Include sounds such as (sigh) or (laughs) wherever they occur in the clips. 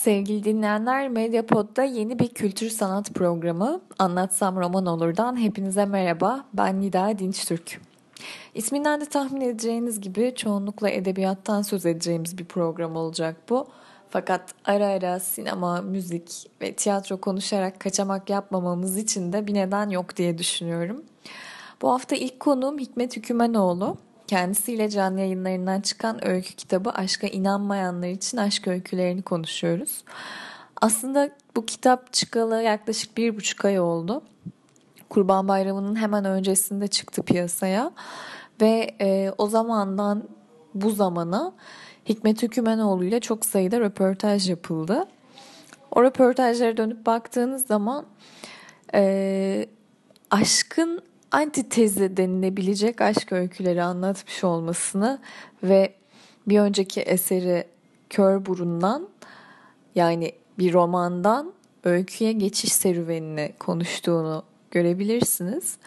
Sevgili dinleyenler, Medyapod'da yeni bir kültür sanat programı Anlatsam Roman Olur'dan hepinize merhaba. Ben Nida Dinçtürk. İsminden de tahmin edeceğiniz gibi çoğunlukla edebiyattan söz edeceğimiz bir program olacak bu. Fakat ara ara sinema, müzik ve tiyatro konuşarak kaçamak yapmamamız için de bir neden yok diye düşünüyorum. Bu hafta ilk konuğum Hikmet Hükümenoğlu. Kendisiyle canlı yayınlarından çıkan öykü kitabı Aşka İnanmayanlar için aşk öykülerini konuşuyoruz. Aslında bu kitap çıkalı yaklaşık bir buçuk ay oldu. Kurban Bayramı'nın hemen öncesinde çıktı piyasaya. Ve e, o zamandan bu zamana Hikmet Hükümenoğlu ile çok sayıda röportaj yapıldı. O röportajlara dönüp baktığınız zaman e, aşkın antitezi denilebilecek aşk öyküleri anlatmış olmasını ve bir önceki eseri Kör Burun'dan yani bir romandan öyküye geçiş serüvenini konuştuğunu görebilirsiniz.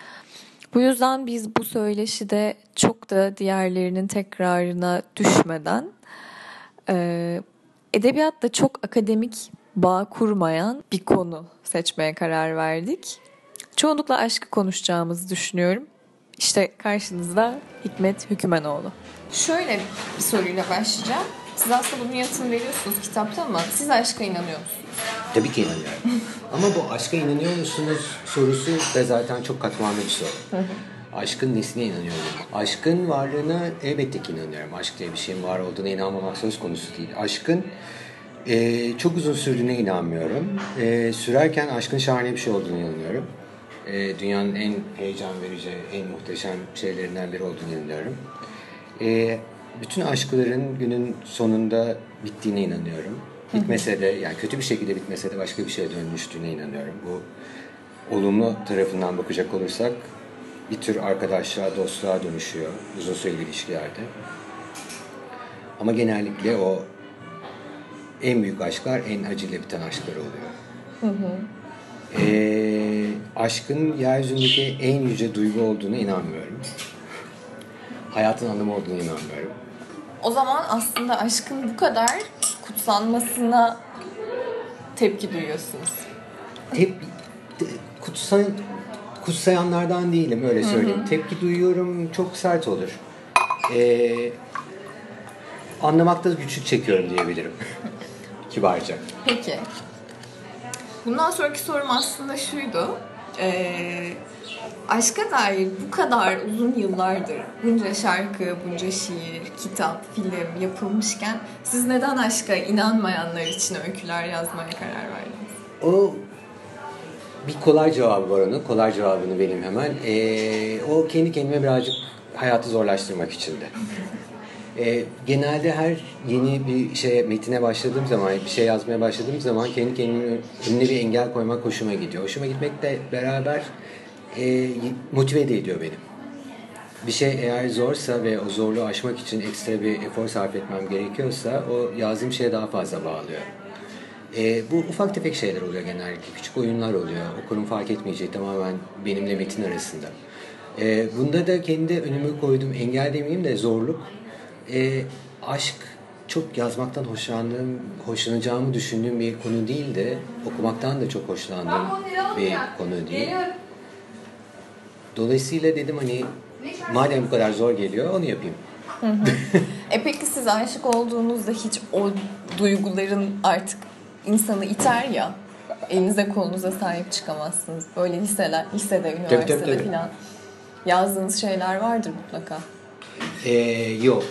Bu yüzden biz bu söyleşide çok da diğerlerinin tekrarına düşmeden e, edebiyatla çok akademik bağ kurmayan bir konu seçmeye karar verdik. Çoğunlukla aşkı konuşacağımızı düşünüyorum. İşte karşınızda Hikmet Hükümenoğlu. Şöyle bir soruyla başlayacağım. Siz aslında bunun yanıtını veriyorsunuz kitapta ama siz aşka inanıyor musunuz? Tabii ki inanıyorum. (laughs) ama bu aşka inanıyor musunuz sorusu da zaten çok katmanlı bir soru. Aşkın nesine inanıyorum? Aşkın varlığına elbette ki inanıyorum. Aşk diye bir şeyin var olduğuna inanmamak söz konusu değil. Aşkın e, çok uzun sürdüğüne inanmıyorum. E, sürerken aşkın şahane bir şey olduğunu inanıyorum e, dünyanın en heyecan verici, en muhteşem şeylerinden biri olduğunu inanıyorum. E, bütün aşkların günün sonunda bittiğine inanıyorum. Bitmese de yani kötü bir şekilde bitmese de başka bir şeye dönüştüğüne inanıyorum. Bu olumlu tarafından bakacak olursak bir tür arkadaşlığa, dostluğa dönüşüyor uzun süreli ilişkilerde. Ama genellikle o en büyük aşklar en acıyla biten aşklar oluyor. Hı hı e, aşkın yeryüzündeki en yüce duygu olduğunu inanmıyorum. Hayatın anlamı olduğunu inanmıyorum. O zaman aslında aşkın bu kadar kutsanmasına tepki duyuyorsunuz. Tep, te, kutsan, kutsayanlardan değilim öyle söyleyeyim. Hı hı. Tepki duyuyorum çok sert olur. Ee, anlamakta güçlük çekiyorum diyebilirim. (laughs) Kibarca. Peki. Bundan sonraki sorum aslında şuydu. Ee, aşka dair bu kadar uzun yıllardır bunca şarkı, bunca şiir, kitap, film yapılmışken siz neden aşka inanmayanlar için öyküler yazmaya karar verdiniz? O bir kolay cevabı var onun. Kolay cevabını vereyim hemen. Ee, o kendi kendime birazcık hayatı zorlaştırmak içindi. (laughs) E, genelde her yeni bir şeye metine başladığım zaman, bir şey yazmaya başladığım zaman kendi kendime önüne bir engel koymak hoşuma gidiyor. Hoşuma gitmekle beraber e, motive de ediyor beni. Bir şey eğer zorsa ve o zorluğu aşmak için ekstra bir efor sarf etmem gerekiyorsa o yazdığım şeye daha fazla bağlıyor. E, bu ufak tefek şeyler oluyor genellikle. Küçük oyunlar oluyor. Okurun fark etmeyeceği tamamen benimle metin arasında. E, bunda da kendi önüme koyduğum engel demeyeyim de zorluk e, aşk çok yazmaktan hoşlandığım, hoşlanacağımı düşündüğüm bir konu değil de okumaktan da çok hoşlandığım bir konu değil. Dolayısıyla dedim hani madem bu kadar zor geliyor onu yapayım. (laughs) e peki siz aşık olduğunuzda hiç o duyguların artık insanı iter ya elinize kolunuza sahip çıkamazsınız. Böyle liseler, lisede, üniversitede tabii, tabii, tabii. falan yazdığınız şeyler vardır mutlaka. Ee, yok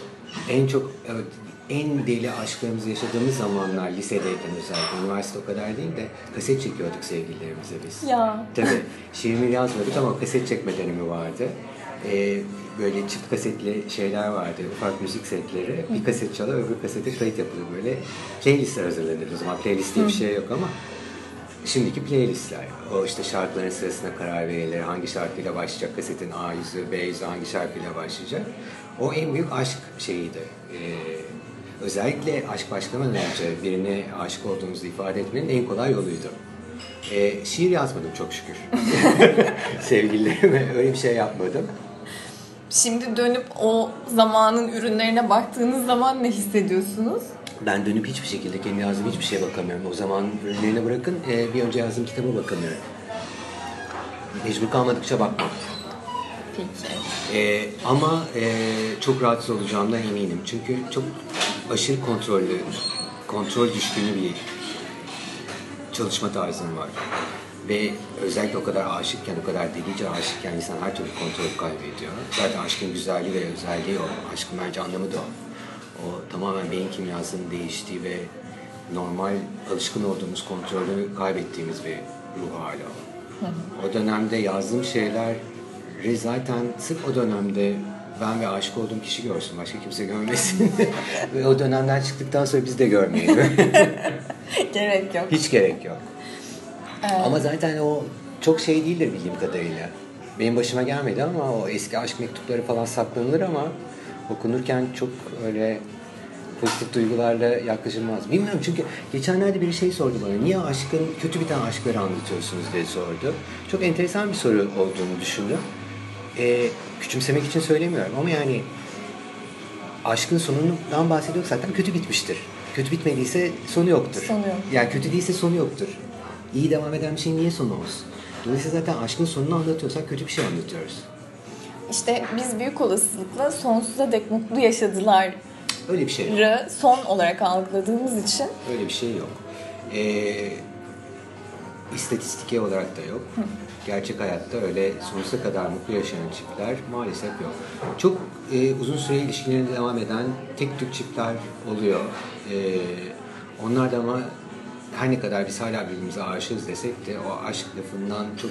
en çok evet, en deli aşklarımızı yaşadığımız zamanlar lisedeyken özellikle üniversite o kadar değil de kaset çekiyorduk sevgililerimize biz. Ya. Tabii şiir yazmadık ama kaset çekme dönemi vardı. Ee, böyle çift kasetli şeyler vardı, ufak müzik setleri. Bir kaset çalar, öbür kasete kayıt yapılır böyle. Playlistler hazırlanır o zaman. Playlist diye bir şey yok ama şimdiki playlistler. O işte şarkıların sırasına karar verilir. Hangi şarkıyla başlayacak kasetin A yüzü, B yüzü hangi şarkıyla başlayacak. O en büyük aşk şeyiydi. Ee, özellikle aşk başlamadan önce birine aşık olduğumuzu ifade etmenin en kolay yoluydu. Ee, şiir yazmadım çok şükür. (laughs) (laughs) Sevgililerime öyle bir şey yapmadım. Şimdi dönüp o zamanın ürünlerine baktığınız zaman ne hissediyorsunuz? Ben dönüp hiçbir şekilde kendi yazdığım hiçbir şeye bakamıyorum. O zaman ürünlerine bırakın e, bir önce yazdığım kitaba bakamıyorum. Mecbur kalmadıkça bakmam. Peki. E, ama e, çok rahatsız olacağımdan eminim. Çünkü çok aşırı kontrollü, kontrol düşkünü bir çalışma tarzım var. Ve özellikle o kadar aşıkken, o kadar delice aşıkken insan her türlü kontrolü kaybediyor. Zaten aşkın güzelliği ve özelliği o. Aşkın bence anlamı da o. O tamamen beyin kimyasının değiştiği ve normal alışkın olduğumuz kontrolü kaybettiğimiz bir ruh hali o. O dönemde yazdığım şeyler zaten sırf o dönemde ben ve aşık olduğum kişi görsün, başka kimse görmesin. (laughs) ve o dönemden çıktıktan sonra biz de görmeyelim. (laughs) gerek yok. Hiç gerek yok. Evet. Ama zaten o çok şey değildir bildiğim kadarıyla. Benim başıma gelmedi ama o eski aşk mektupları falan saklanılır ama okunurken çok öyle pozitif duygularla yaklaşılmaz. Bilmiyorum çünkü geçenlerde bir şey sordu bana. Niye aşkın, kötü bir tane aşkları anlatıyorsunuz diye sordu. Çok enteresan bir soru olduğunu düşündüm. Ee, küçümsemek için söylemiyorum ama yani aşkın sonundan bahsediyorsak zaten kötü bitmiştir. Kötü bitmediyse sonu yoktur. Sonu yok. Yani kötü değilse sonu yoktur. İyi devam eden bir şey niye sonu olsun? Dolayısıyla zaten aşkın sonunu anlatıyorsak kötü bir şey anlatıyoruz. İşte biz büyük olasılıkla sonsuza dek mutlu yaşadılar Öyle bir şey yok. son olarak algıladığımız için Öyle bir şey yok. Ee, istatistike olarak da yok. Gerçek hayatta öyle sonsuza kadar mutlu yaşayan çiftler maalesef yok. Çok e, uzun süre ilişkilerinde devam eden tek tük çiftler oluyor. E, onlar da ama her ne kadar biz hala birbirimize aşığız desek de o aşk lafından çok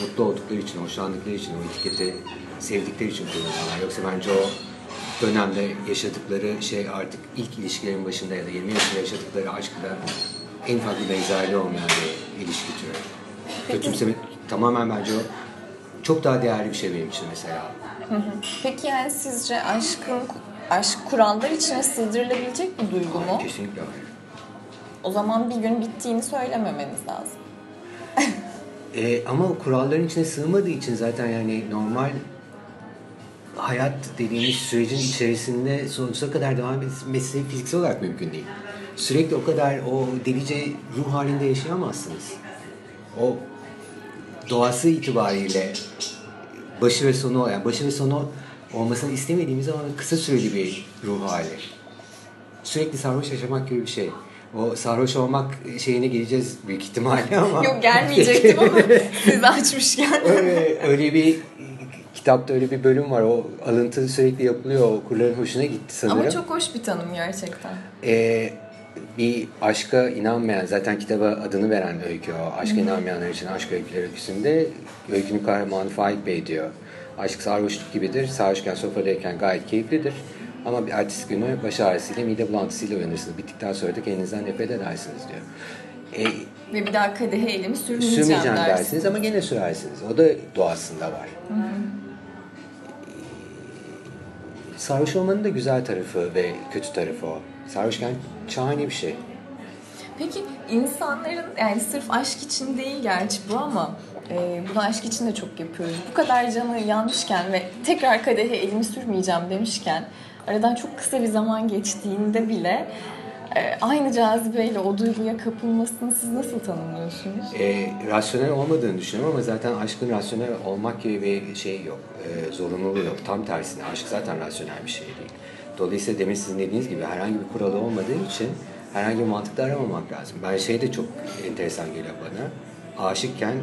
mutlu oldukları için, hoşlandıkları için, o etiketi sevdikleri için kullanıyorlar. Yoksa bence o dönemde yaşadıkları şey artık ilk ilişkilerin başında ya da 20 yaşında yaşadıkları aşkla en farklı benzerliği olmayan bir ilişki türü. Kötümsemek tamamen bence o çok daha değerli bir şey benim için mesela. Peki yani sizce aşkın aşk kurallar içine sığdırılabilecek bir duygu mu? Kesinlikle hayır. O zaman bir gün bittiğini söylememeniz lazım. Ee, (laughs) ama o kuralların içine sığmadığı için zaten yani normal hayat dediğimiz sürecin içerisinde sonsuza kadar devam etmesi fiziksel olarak mümkün değil. Sürekli o kadar o delice ruh halinde yaşayamazsınız. O doğası itibariyle başı ve sonu yani başı ve sonu olmasını istemediğimiz ama kısa süreli bir ruh hali. Sürekli sarhoş yaşamak gibi bir şey. O sarhoş olmak şeyine geleceğiz büyük ihtimalle ama. Yok gelmeyecektim ama (laughs) siz açmışken. öyle, öyle bir kitapta öyle bir bölüm var. O alıntı sürekli yapılıyor. Okurların hoşuna gitti sanırım. Ama çok hoş bir tanım gerçekten. Ee, bir aşka inanmayan, zaten kitaba adını veren öykü o. Aşka inanmayanlar için aşk öyküleri öyküsünde öykünün kahramanı Faik Bey diyor. Aşk sarhoşluk gibidir. Sarhoşken sofradayken gayet keyiflidir. Ama bir ertesi günü baş ağrısıyla, mide bulantısıyla uyanırsınız. Bittikten sonra da kendinizden nefret edersiniz diyor. E, Ve bir daha kadehe elimi sürmeyeceğim, sürmeyeceğim dersiniz. dersiniz ama gene sürersiniz. O da doğasında var. Sarhoş olmanın da güzel tarafı ve kötü tarafı o. Sarhoşken şahane bir şey. Peki insanların yani sırf aşk için değil gerçi bu ama e, bunu aşk için de çok yapıyoruz. Bu kadar canı yanmışken ve tekrar kadehe elimi sürmeyeceğim demişken aradan çok kısa bir zaman geçtiğinde bile e, aynı cazibeyle o duyguya kapılmasını siz nasıl tanımlıyorsunuz? E, rasyonel olmadığını düşünüyorum ama zaten aşkın rasyonel olmak gibi bir şey yok. E, zorunluluğu yok. Tam tersine aşk zaten rasyonel bir şey değil. Dolayısıyla demin sizin dediğiniz gibi herhangi bir kuralı olmadığı için herhangi bir mantıkta aramamak lazım. Ben şey de çok enteresan geliyor bana. Aşıkken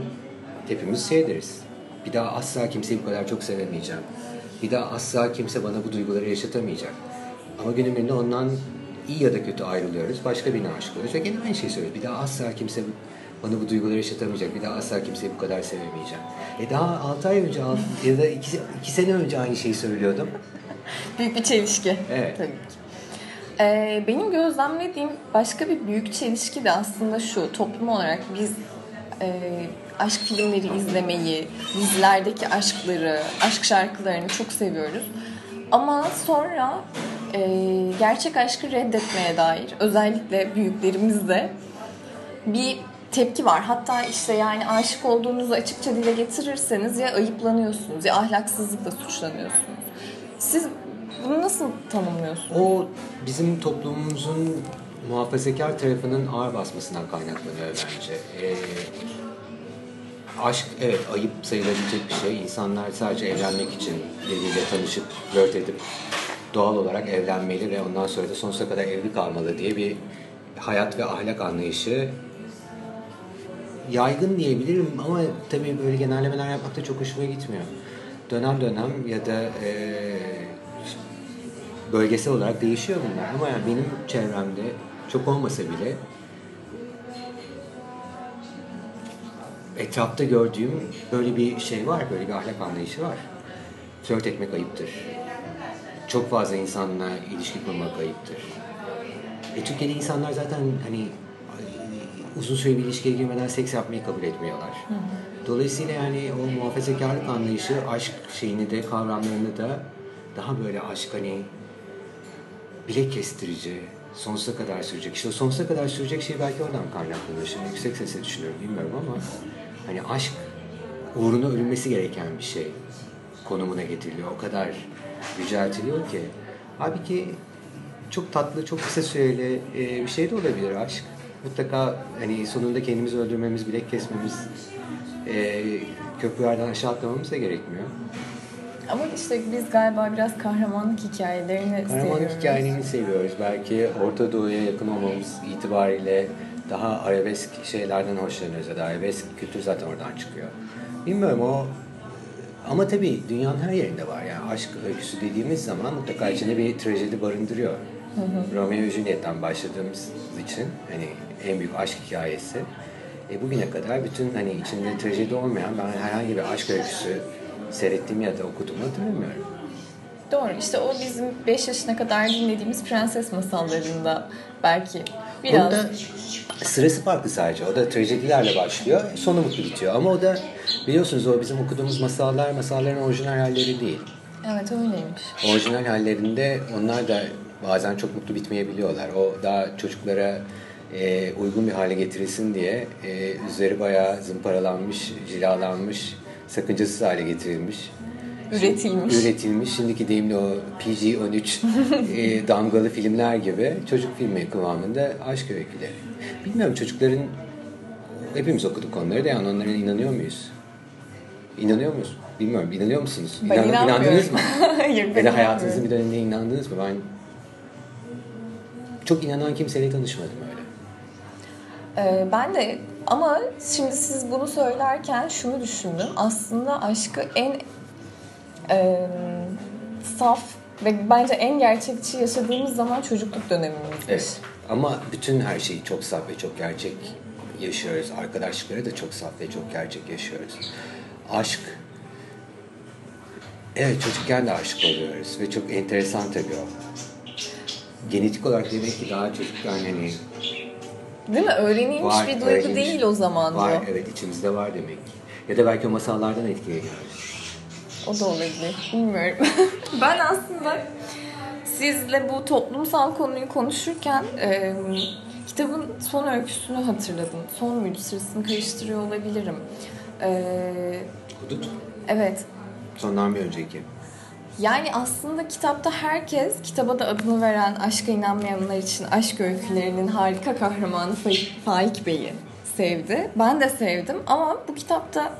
hepimiz şey deriz. Bir daha asla kimseyi bu kadar çok sevemeyeceğim. Bir daha asla kimse bana bu duyguları yaşatamayacak. Ama günün birinde ondan iyi ya da kötü ayrılıyoruz. Başka birine aşık oluyoruz ve gene aynı şeyi söylüyoruz. Bir daha asla kimse bana bu duyguları yaşatamayacak. Bir daha asla kimseyi bu kadar sevemeyeceğim. E daha 6 ay önce ya da 2 sene önce aynı şeyi söylüyordum. Büyük bir çelişki. Evet. Tabii ki. Ee, benim gözlemlediğim başka bir büyük çelişki de aslında şu. Toplum olarak biz e, aşk filmleri izlemeyi, dizilerdeki aşkları, aşk şarkılarını çok seviyoruz. Ama sonra e, gerçek aşkı reddetmeye dair özellikle büyüklerimizde bir tepki var. Hatta işte yani aşık olduğunuzu açıkça dile getirirseniz ya ayıplanıyorsunuz ya ahlaksızlıkla suçlanıyorsunuz. Siz Bunu nasıl tanımlıyorsun? O bizim toplumumuzun muhafazakar tarafının ağır basmasından kaynaklanıyor bence. Ee, aşk evet ayıp sayılabilecek bir şey. İnsanlar sadece evlenmek için birbiriyle tanışıp flört edip doğal olarak evlenmeli ve ondan sonra da sonsuza kadar evli kalmalı diye bir hayat ve ahlak anlayışı yaygın diyebilirim ama tabii böyle genellemeler yapmak da çok hoşuma gitmiyor. Dönem dönem ya da e, bölgesel olarak değişiyor bunlar ama yani benim çevremde çok olmasa bile etrafta gördüğüm böyle bir şey var, böyle bir ahlak anlayışı var. Flört etmek ayıptır. Çok fazla insanla ilişki kurmak ayıptır. E Türkiye'de insanlar zaten hani uzun süre bir ilişkiye girmeden seks yapmayı kabul etmiyorlar. Hı hı. Dolayısıyla yani o muhafazakarlık anlayışı aşk şeyini de kavramlarını da daha böyle aşk hani bilek kestirici, sonsuza kadar sürecek. İşte o sonsuza kadar sürecek şey belki oradan kaynaklanıyor. Şimdi yüksek sesle düşünüyorum bilmiyorum ama hani aşk uğruna ölünmesi gereken bir şey konumuna getiriliyor. O kadar yüceltiliyor ki. Halbuki çok tatlı, çok kısa süreli bir şey de olabilir aşk mutlaka hani sonunda kendimizi öldürmemiz, bilek kesmemiz, e, köprülerden aşağı atlamamız da gerekmiyor. Ama işte biz galiba biraz kahramanlık hikayelerini kahramanlık seviyoruz. Kahramanlık hikayelerini seviyoruz. Belki Orta Doğu'ya yakın olmamız itibariyle daha arabesk şeylerden hoşlanıyoruz ya da arabesk kültür zaten oradan çıkıyor. Bilmiyorum o ama tabii dünyanın her yerinde var. Aşk öyküsü dediğimiz zaman mutlaka içinde bir trajedi barındırıyor. Hı hı. Romeo ve Juliet'ten başladığımız için hani en büyük aşk hikayesi. E, bugüne kadar bütün hani içinde trajedi olmayan ben herhangi bir aşk öyküsü seyrettiğimi ya da okuduğumu hatırlamıyorum. Doğru. İşte o bizim 5 yaşına kadar dinlediğimiz prenses masallarında belki biraz... Bunda sırası farklı sadece. O da trajedilerle başlıyor. Sonu mutlu bitiyor. Ama o da biliyorsunuz o bizim okuduğumuz masallar masalların orijinal halleri değil. Evet öyleymiş. Orijinal hallerinde onlar da bazen çok mutlu bitmeyebiliyorlar. O daha çocuklara e, uygun bir hale getirilsin diye e, üzeri bayağı zımparalanmış, cilalanmış, sakıncasız hale getirilmiş. Üretilmiş. Üretilmiş. Şimdiki deyimle o PG-13 (laughs) e, damgalı filmler gibi çocuk filmi kıvamında aşk öyküleri. Bilmiyorum çocukların hepimiz okuduk onları da yani onlara inanıyor muyuz? İnanıyor muyuz? Bilmiyorum. İnanıyor musunuz? Ben İnan, inandınız mı? (laughs) Hayır. Ya da hayatınızın bir döneminde inandınız mı? Ben çok inanan kimseyle tanışmadım öyle. Ee, ben de ama şimdi siz bunu söylerken şunu düşündüm. Aslında aşkı en e, saf ve bence en gerçekçi yaşadığımız zaman çocukluk dönemimizdir. Evet. Ama bütün her şeyi çok saf ve çok gerçek yaşıyoruz. Arkadaşlıkları da çok saf ve çok gerçek yaşıyoruz. Aşk Evet çocukken de aşık oluyoruz ve çok enteresan tabii o. Genetik olarak demek ki daha çocukken hani Değil mi? Öğrenilmiş var, bir duygu öğrenilmiş. değil o zaman Var diyor. evet içimizde var demek. Ya da belki o masallardan etkileniyoruz. O da olabilir. Bilmiyorum. (laughs) ben aslında sizle bu toplumsal konuyu konuşurken e, kitabın son öyküsünü hatırladım. Son muydu? Sırasını karıştırıyor olabilirim. E, Hudut? Evet. Sondan bir önceki. Yani aslında kitapta herkes kitaba da adını veren aşka inanmayanlar için aşk öykülerinin harika kahramanı Faik Bey'i sevdi. Ben de sevdim ama bu kitapta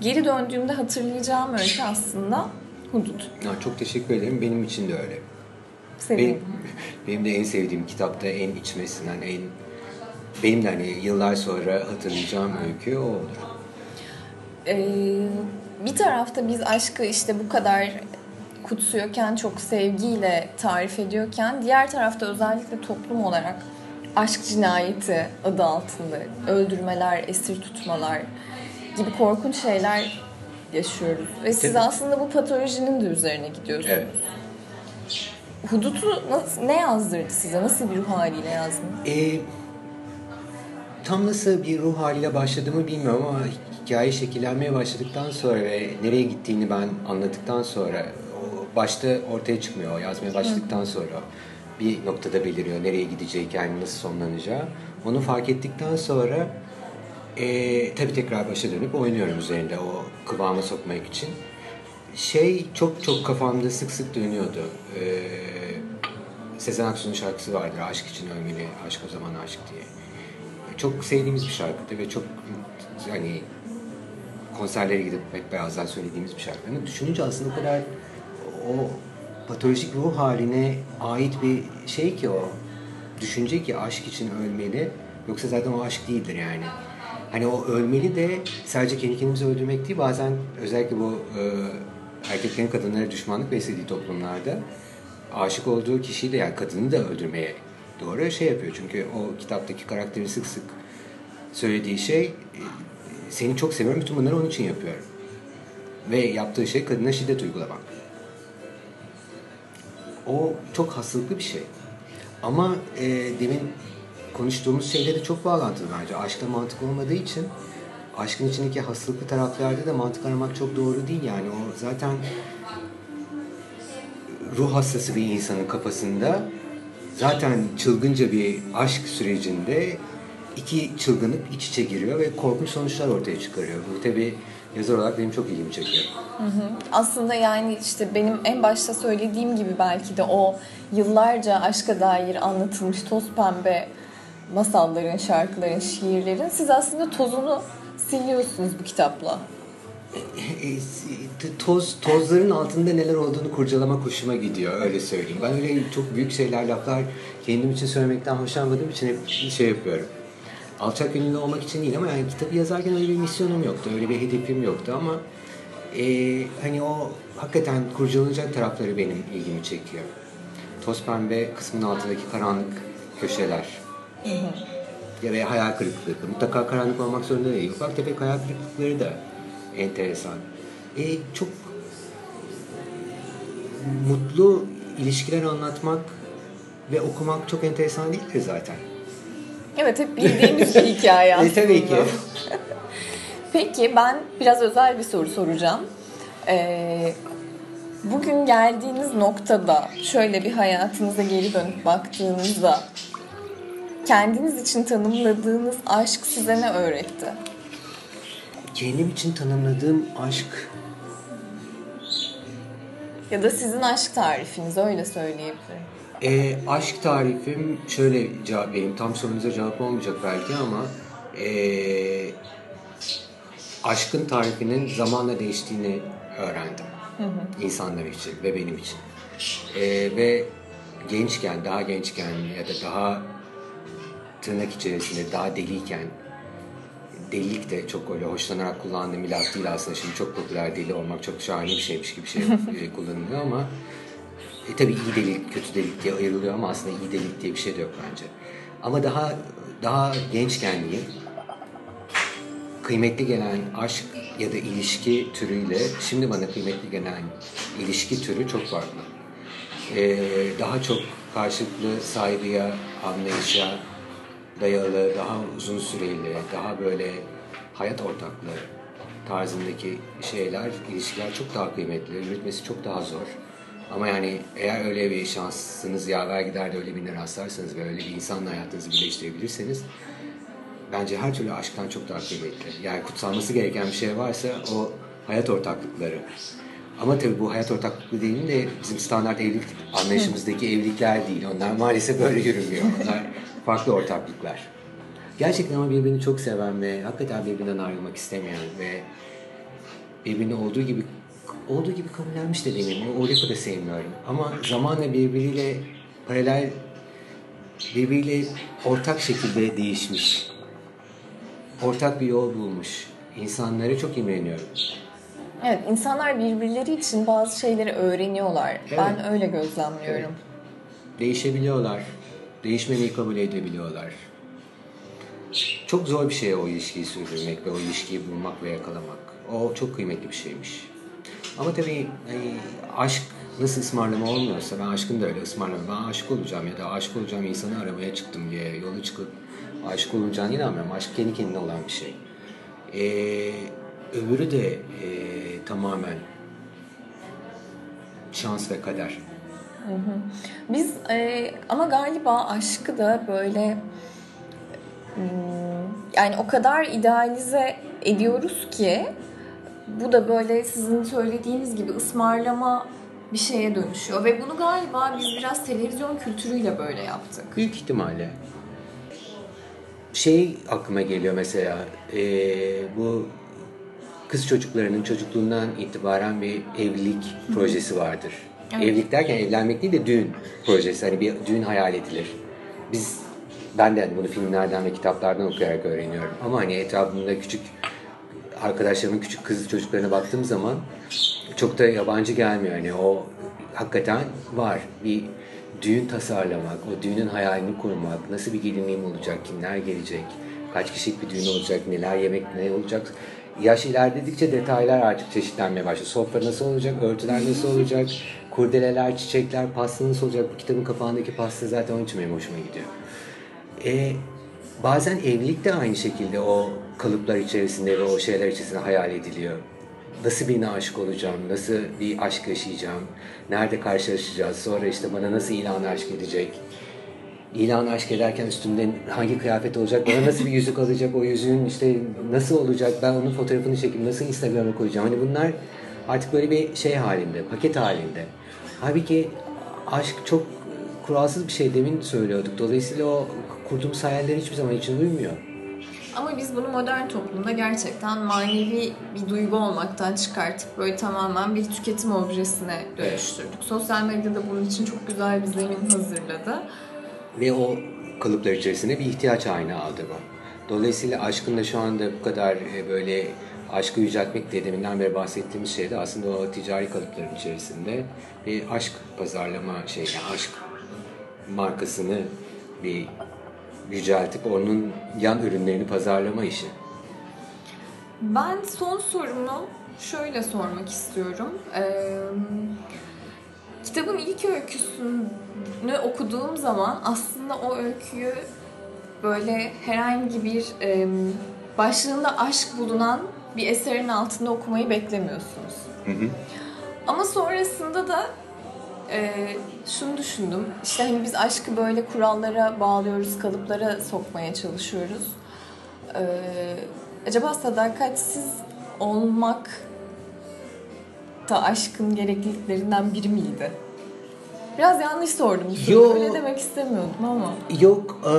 geri döndüğümde hatırlayacağım öykü aslında Hudut. Ya, çok teşekkür ederim. Benim için de öyle. Benim, benim de en sevdiğim kitapta en içmesinden en benim de hani yıllar sonra hatırlayacağım öykü o olur. Ee, bir tarafta biz aşkı işte bu kadar kutsuyorken, çok sevgiyle tarif ediyorken diğer tarafta özellikle toplum olarak aşk cinayeti adı altında öldürmeler, esir tutmalar gibi korkunç şeyler yaşıyoruz. Ve siz aslında bu patolojinin de üzerine gidiyorsunuz. Evet. Hudut'u ne yazdırdı size? Nasıl bir ruh haliyle yazdınız? Ee, tam nasıl bir ruh haliyle başladığımı bilmiyorum ama hikaye şekillenmeye başladıktan sonra ve nereye gittiğini ben anladıktan sonra başta ortaya çıkmıyor. Yazmaya başladıktan sonra bir noktada beliriyor. Nereye gideceği, hikayenin nasıl sonlanacağı. Onu fark ettikten sonra e, tabii tekrar başa dönüp oynuyorum üzerinde o kıvama sokmak için. şey çok çok kafamda sık sık dönüyordu. Ee, Sezen Aksu'nun şarkısı vardır. Aşk için ölmeli, aşk o zaman aşk diye. Çok sevdiğimiz bir şarkıydı ve çok hani konserlere gidip hep beyazlar söylediğimiz bir şarkı. Ama düşününce aslında o kadar o patolojik ruh haline ait bir şey ki o. Düşünce ki aşk için ölmeli. Yoksa zaten o aşk değildir yani. Hani o ölmeli de sadece kendi kendimizi öldürmek değil. Bazen özellikle bu e, erkeklerin kadınlara düşmanlık beslediği toplumlarda aşık olduğu kişiyi de yani kadını da öldürmeye doğru şey yapıyor. Çünkü o kitaptaki karakteri sık sık söylediği şey e, seni çok seviyorum bütün bunları onun için yapıyorum. Ve yaptığı şey kadına şiddet uygulamak. O çok hastalıklı bir şey. Ama e, demin konuştuğumuz şeyle de çok bağlantılı bence. Aşkta mantık olmadığı için aşkın içindeki hastalıklı taraflarda da mantık aramak çok doğru değil yani. O zaten ruh hastası bir insanın kafasında zaten çılgınca bir aşk sürecinde iki çılgınlık iç içe giriyor ve korkunç sonuçlar ortaya çıkarıyor. Bu tabi yazar olarak benim çok ilgimi çekiyor. Hı hı. Aslında yani işte benim en başta söylediğim gibi belki de o yıllarca aşka dair anlatılmış toz pembe masalların, şarkıların, şiirlerin siz aslında tozunu siliyorsunuz bu kitapla. E, e, toz tozların altında neler olduğunu kurcalamak hoşuma gidiyor öyle söyleyeyim. Ben öyle çok büyük şeyler laflar kendim için söylemekten hoşlanmadığım için hep şey yapıyorum. Alçak gönüllü olmak için değil ama yani kitabı yazarken öyle bir misyonum yoktu, öyle bir hedefim yoktu ama e, hani o hakikaten kurcalanacak tarafları benim ilgimi çekiyor. Toz pembe kısmının altındaki karanlık köşeler. Ya veya hayal kırıklığı. Mutlaka karanlık olmak zorunda değil. Ufak tefek hayal kırıklıkları da enteresan. E, çok mutlu ilişkiler anlatmak ve okumak çok enteresan değildir zaten. Evet hep bildiğimiz bir hikaye aslında. (laughs) e, tabii ki. (laughs) Peki ben biraz özel bir soru soracağım. Ee, bugün geldiğiniz noktada şöyle bir hayatınıza geri dönüp baktığınızda kendiniz için tanımladığınız aşk size ne öğretti? kendim için tanımladığım aşk ya da sizin aşk tarifiniz öyle söyleyebilirim. E, aşk tarifim şöyle cevap vereyim. Tam sorunuza cevap olmayacak belki ama e, aşkın tarifinin zamanla değiştiğini öğrendim. Hı hı. İnsanlar için ve benim için. E, ve gençken, daha gençken ya da daha tırnak içerisinde daha deliyken delilik de çok öyle hoşlanarak kullandığım bir laf değil aslında. Şimdi çok popüler deli olmak çok şahane bir şeymiş gibi şey (laughs) e, kullanılıyor ama e, tabii iyi delilik, kötü delilik diye ayrılıyor ama aslında iyi delilik diye bir şey de yok bence. Ama daha daha gençken diyeyim kıymetli gelen aşk ya da ilişki türüyle şimdi bana kıymetli gelen ilişki türü çok farklı. Ee, daha çok karşılıklı saygıya, anlayışa, dayalı, daha uzun süreli, daha böyle hayat ortaklığı tarzındaki şeyler, ilişkiler çok daha kıymetli. Yürütmesi çok daha zor. Ama yani eğer öyle bir şansınız yaver gider de öyle birine rastlarsanız ve öyle bir insanla hayatınızı birleştirebilirseniz bence her türlü aşktan çok daha kıymetli. Yani kutsanması gereken bir şey varsa o hayat ortaklıkları. Ama tabii bu hayat ortaklıkları değil de bizim standart evlilik anlayışımızdaki evlilikler değil. Onlar maalesef böyle yürümüyor. Onlar farklı ortaklıklar. Gerçekten ama birbirini çok seven ve hakikaten birbirinden ayrılmak istemeyen ve birbirini olduğu gibi olduğu gibi kabullenmiş de demeyeyim. O lafı da sevmiyorum. Ama zamanla birbiriyle paralel birbiriyle ortak şekilde değişmiş. Ortak bir yol bulmuş. İnsanları çok imreniyorum. Evet, insanlar birbirleri için bazı şeyleri öğreniyorlar. Evet. Ben öyle gözlemliyorum. Evet. Değişebiliyorlar değişmemeyi kabul edebiliyorlar. Çok zor bir şey o ilişkiyi sürdürmek ve o ilişkiyi bulmak ve yakalamak. O çok kıymetli bir şeymiş. Ama tabii yani aşk nasıl ısmarlama olmuyorsa ben aşkın da öyle ısmarlama. Ben aşık olacağım ya da aşık olacağım insanı aramaya çıktım diye yola çıkıp aşık olacağını inanmıyorum. Aşk kendi kendine olan bir şey. Ee, öbürü de e, tamamen şans ve kader. Biz e, ama galiba aşkı da böyle hmm, yani o kadar idealize ediyoruz ki bu da böyle sizin söylediğiniz gibi ısmarlama bir şeye dönüşüyor. Ve bunu galiba biz biraz televizyon kültürüyle böyle yaptık. Büyük ihtimalle. Şey aklıma geliyor mesela ee, bu kız çocuklarının çocukluğundan itibaren bir evlilik projesi vardır. Evet. Evlilik derken evlenmek değil de düğün projesi. Hani bir düğün hayal edilir. Biz ben de bunu filmlerden ve kitaplardan okuyarak öğreniyorum. Ama hani etrafımda küçük arkadaşlarımın küçük kız çocuklarına baktığım zaman çok da yabancı gelmiyor. Yani o hakikaten var. Bir düğün tasarlamak, o düğünün hayalini kurmak, nasıl bir gelinliğim olacak, kimler gelecek, kaç kişilik bir düğün olacak, neler yemek, ne olacak. Yaş ilerledikçe detaylar artık çeşitlenmeye başlıyor. Sofra nasıl olacak, örtüler nasıl olacak, kurdeleler, çiçekler, pasta nasıl olacak. Bu kitabın kapağındaki pasta zaten onun için benim hoşuma gidiyor. E, bazen evlilik de aynı şekilde o kalıplar içerisinde ve o şeyler içerisinde hayal ediliyor. Nasıl birine aşık olacağım, nasıl bir aşk yaşayacağım, nerede karşılaşacağız, sonra işte bana nasıl ilan aşk edecek, ilan aşk ederken üstümde hangi kıyafet olacak, bana nasıl bir yüzük alacak, o yüzüğün işte nasıl olacak, ben onun fotoğrafını çekip nasıl Instagram'a koyacağım. Hani bunlar artık böyle bir şey halinde, paket halinde. Halbuki aşk çok kuralsız bir şey demin söylüyorduk. Dolayısıyla o kurduğumuz hayaller hiçbir zaman için uymuyor. Ama biz bunu modern toplumda gerçekten manevi bir duygu olmaktan çıkartıp böyle tamamen bir tüketim objesine dönüştürdük. Evet. Sosyal medyada bunun için çok güzel bir zemin hazırladı. Ve o kalıplar içerisinde bir ihtiyaç haline aldı bu. Dolayısıyla aşkın da şu anda bu kadar e, böyle aşkı yüceltmek diye deminden beri bahsettiğimiz şey de aslında o ticari kalıpların içerisinde bir aşk pazarlama şey, yani aşk markasını bir yüceltip onun yan ürünlerini pazarlama işi. Ben son sorumu şöyle sormak istiyorum. Ee, kitabın ilk öyküsünü okuduğum zaman aslında o öyküyü böyle herhangi bir e, başlığında aşk bulunan bir eserin altında okumayı beklemiyorsunuz. Hı hı. Ama sonrasında da e, şunu düşündüm. İşte hani biz aşkı böyle kurallara bağlıyoruz, kalıplara sokmaya çalışıyoruz. E, acaba sadakatsiz olmak da aşkın gerekliliklerinden biri miydi? Biraz yanlış sordum. Yok. Öyle demek istemiyordum ama. Yok. E...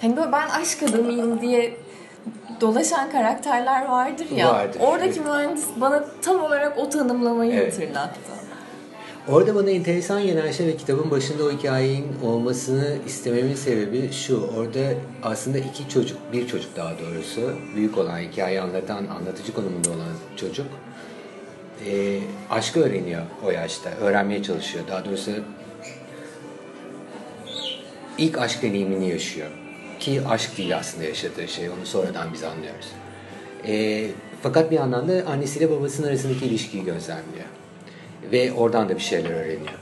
Hani böyle ben aşk adamıyım diye dolaşan karakterler vardır ya. Vardır. Oradaki evet. mühendis bana tam olarak o tanımlamayı evet. hatırlattı. Orada bana enteresan gelen şey ve kitabın başında o hikayenin olmasını istememin sebebi şu. Orada aslında iki çocuk, bir çocuk daha doğrusu, büyük olan hikayeyi anlatan, anlatıcı konumunda olan çocuk e, aşkı öğreniyor o yaşta. Öğrenmeye çalışıyor. Daha doğrusu ilk aşk deneyimini yaşıyor. Ki aşk değil aslında yaşadığı şey. Onu sonradan biz anlıyoruz. E, fakat bir yandan da annesiyle babasının arasındaki ilişkiyi gözlemliyor. Ve oradan da bir şeyler öğreniyor.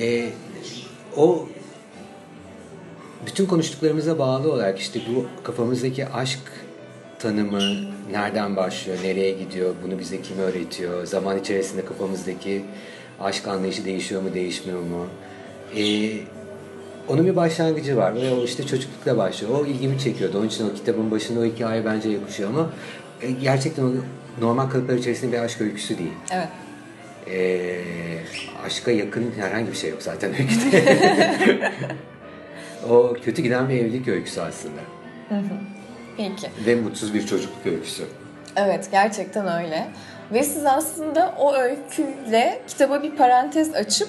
E, o bütün konuştuklarımıza bağlı olarak işte bu kafamızdaki aşk tanımı nereden başlıyor, nereye gidiyor, bunu bize kim öğretiyor, zaman içerisinde kafamızdaki aşk anlayışı değişiyor mu, değişmiyor mu? Ee, onun bir başlangıcı var ve o işte çocuklukla başlıyor. O ilgimi çekiyordu. Onun için o kitabın başında o hikaye bence yakışıyor ama e, gerçekten o normal kalıplar içerisinde bir aşk öyküsü değil. Evet. Ee, aşka yakın herhangi bir şey yok zaten öyküde. (laughs) o kötü giden bir evlilik öyküsü aslında. Peki. Ve mutsuz bir çocukluk öyküsü. Evet gerçekten öyle. Ve siz aslında o öyküyle kitaba bir parantez açıp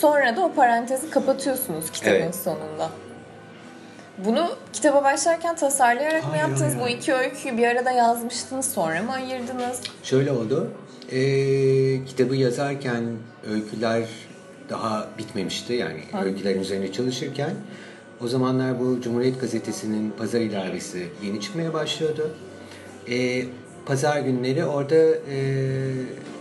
Sonra da o parantezi kapatıyorsunuz kitabın evet. sonunda. Bunu kitaba başlarken tasarlayarak hayır, mı yaptınız? Hayır. Bu iki öyküyü bir arada yazmıştınız sonra mı ayırdınız? Şöyle oldu. Ee, kitabı yazarken öyküler daha bitmemişti. Yani ha. öykülerin üzerine çalışırken o zamanlar bu Cumhuriyet Gazetesi'nin pazar ilavesi yeni çıkmaya başlıyordu. Ee, pazar günleri orada e,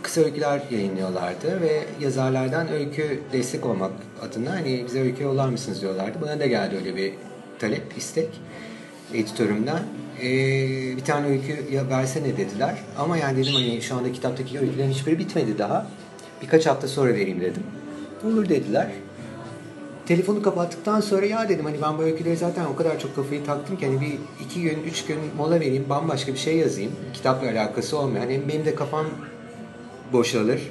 kısa öyküler yayınlıyorlardı ve yazarlardan öykü destek olmak adına hani bize öykü yollar mısınız diyorlardı. Bana da geldi öyle bir talep, istek editörümden. Ee, bir tane öykü ya versene dediler. Ama yani dedim hani şu anda kitaptaki öykülerin hiçbiri bitmedi daha. Birkaç hafta sonra vereyim dedim. Olur dediler. Telefonu kapattıktan sonra ya dedim hani ben bu öyküleri zaten o kadar çok kafayı taktım ki hani bir iki gün, üç gün mola vereyim, bambaşka bir şey yazayım. Kitapla alakası olmayan. Hem benim de kafam boşalır.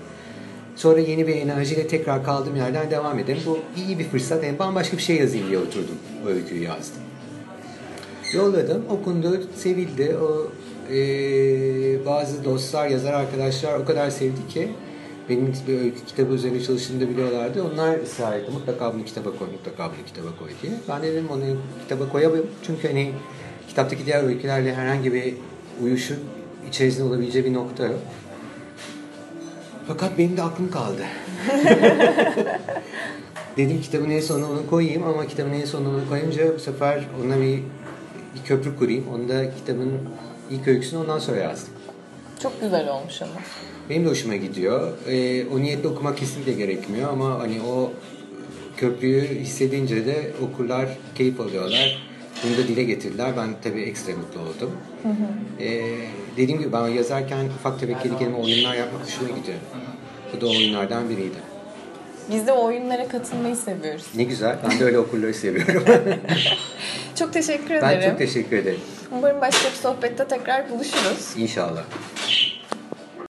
Sonra yeni bir enerjiyle tekrar kaldığım yerden devam ederim. Bu iyi bir fırsat. Yani bambaşka bir şey yazayım diye oturdum. O öyküyü yazdım. Yolladım, okundu, sevildi. O e, bazı dostlar, yazar arkadaşlar o kadar sevdi ki benim bir öykü kitabı üzerine çalıştığımı da biliyorlardı. Onlar ısrar etti. Mutlaka bunu kitaba koy, mutlaka bunu kitaba koy diye. Ben de dedim onu kitaba koyamam. Çünkü hani kitaptaki diğer öykülerle herhangi bir uyuşu içerisinde olabileceği bir nokta yok. Fakat benim de aklım kaldı. (laughs) Dedim kitabın en sonuna onu koyayım ama kitabın en sonuna onu koyunca bu sefer ona bir, bir köprü kurayım. Onu da kitabın ilk öyküsünü ondan sonra yazdım. Çok güzel olmuş ama. Benim de hoşuma gidiyor. Ee, o niyetle okumak kesinlikle gerekmiyor ama hani o köprüyü hissedince de okurlar keyif alıyorlar. Bunu da dile getirdiler. Ben tabii ekstra mutlu oldum. Hı hı. Ee, dediğim gibi ben yazarken ufak tefek kedi kelime oyunlar yapmak hoşuma gidiyor. Bu da oyunlardan biriydi. Biz de oyunlara katılmayı seviyoruz. Ne güzel. Ben de öyle okurları seviyorum. (laughs) (laughs) çok teşekkür ederim. Ben çok teşekkür ederim. Umarım başka bir sohbette tekrar buluşuruz. İnşallah.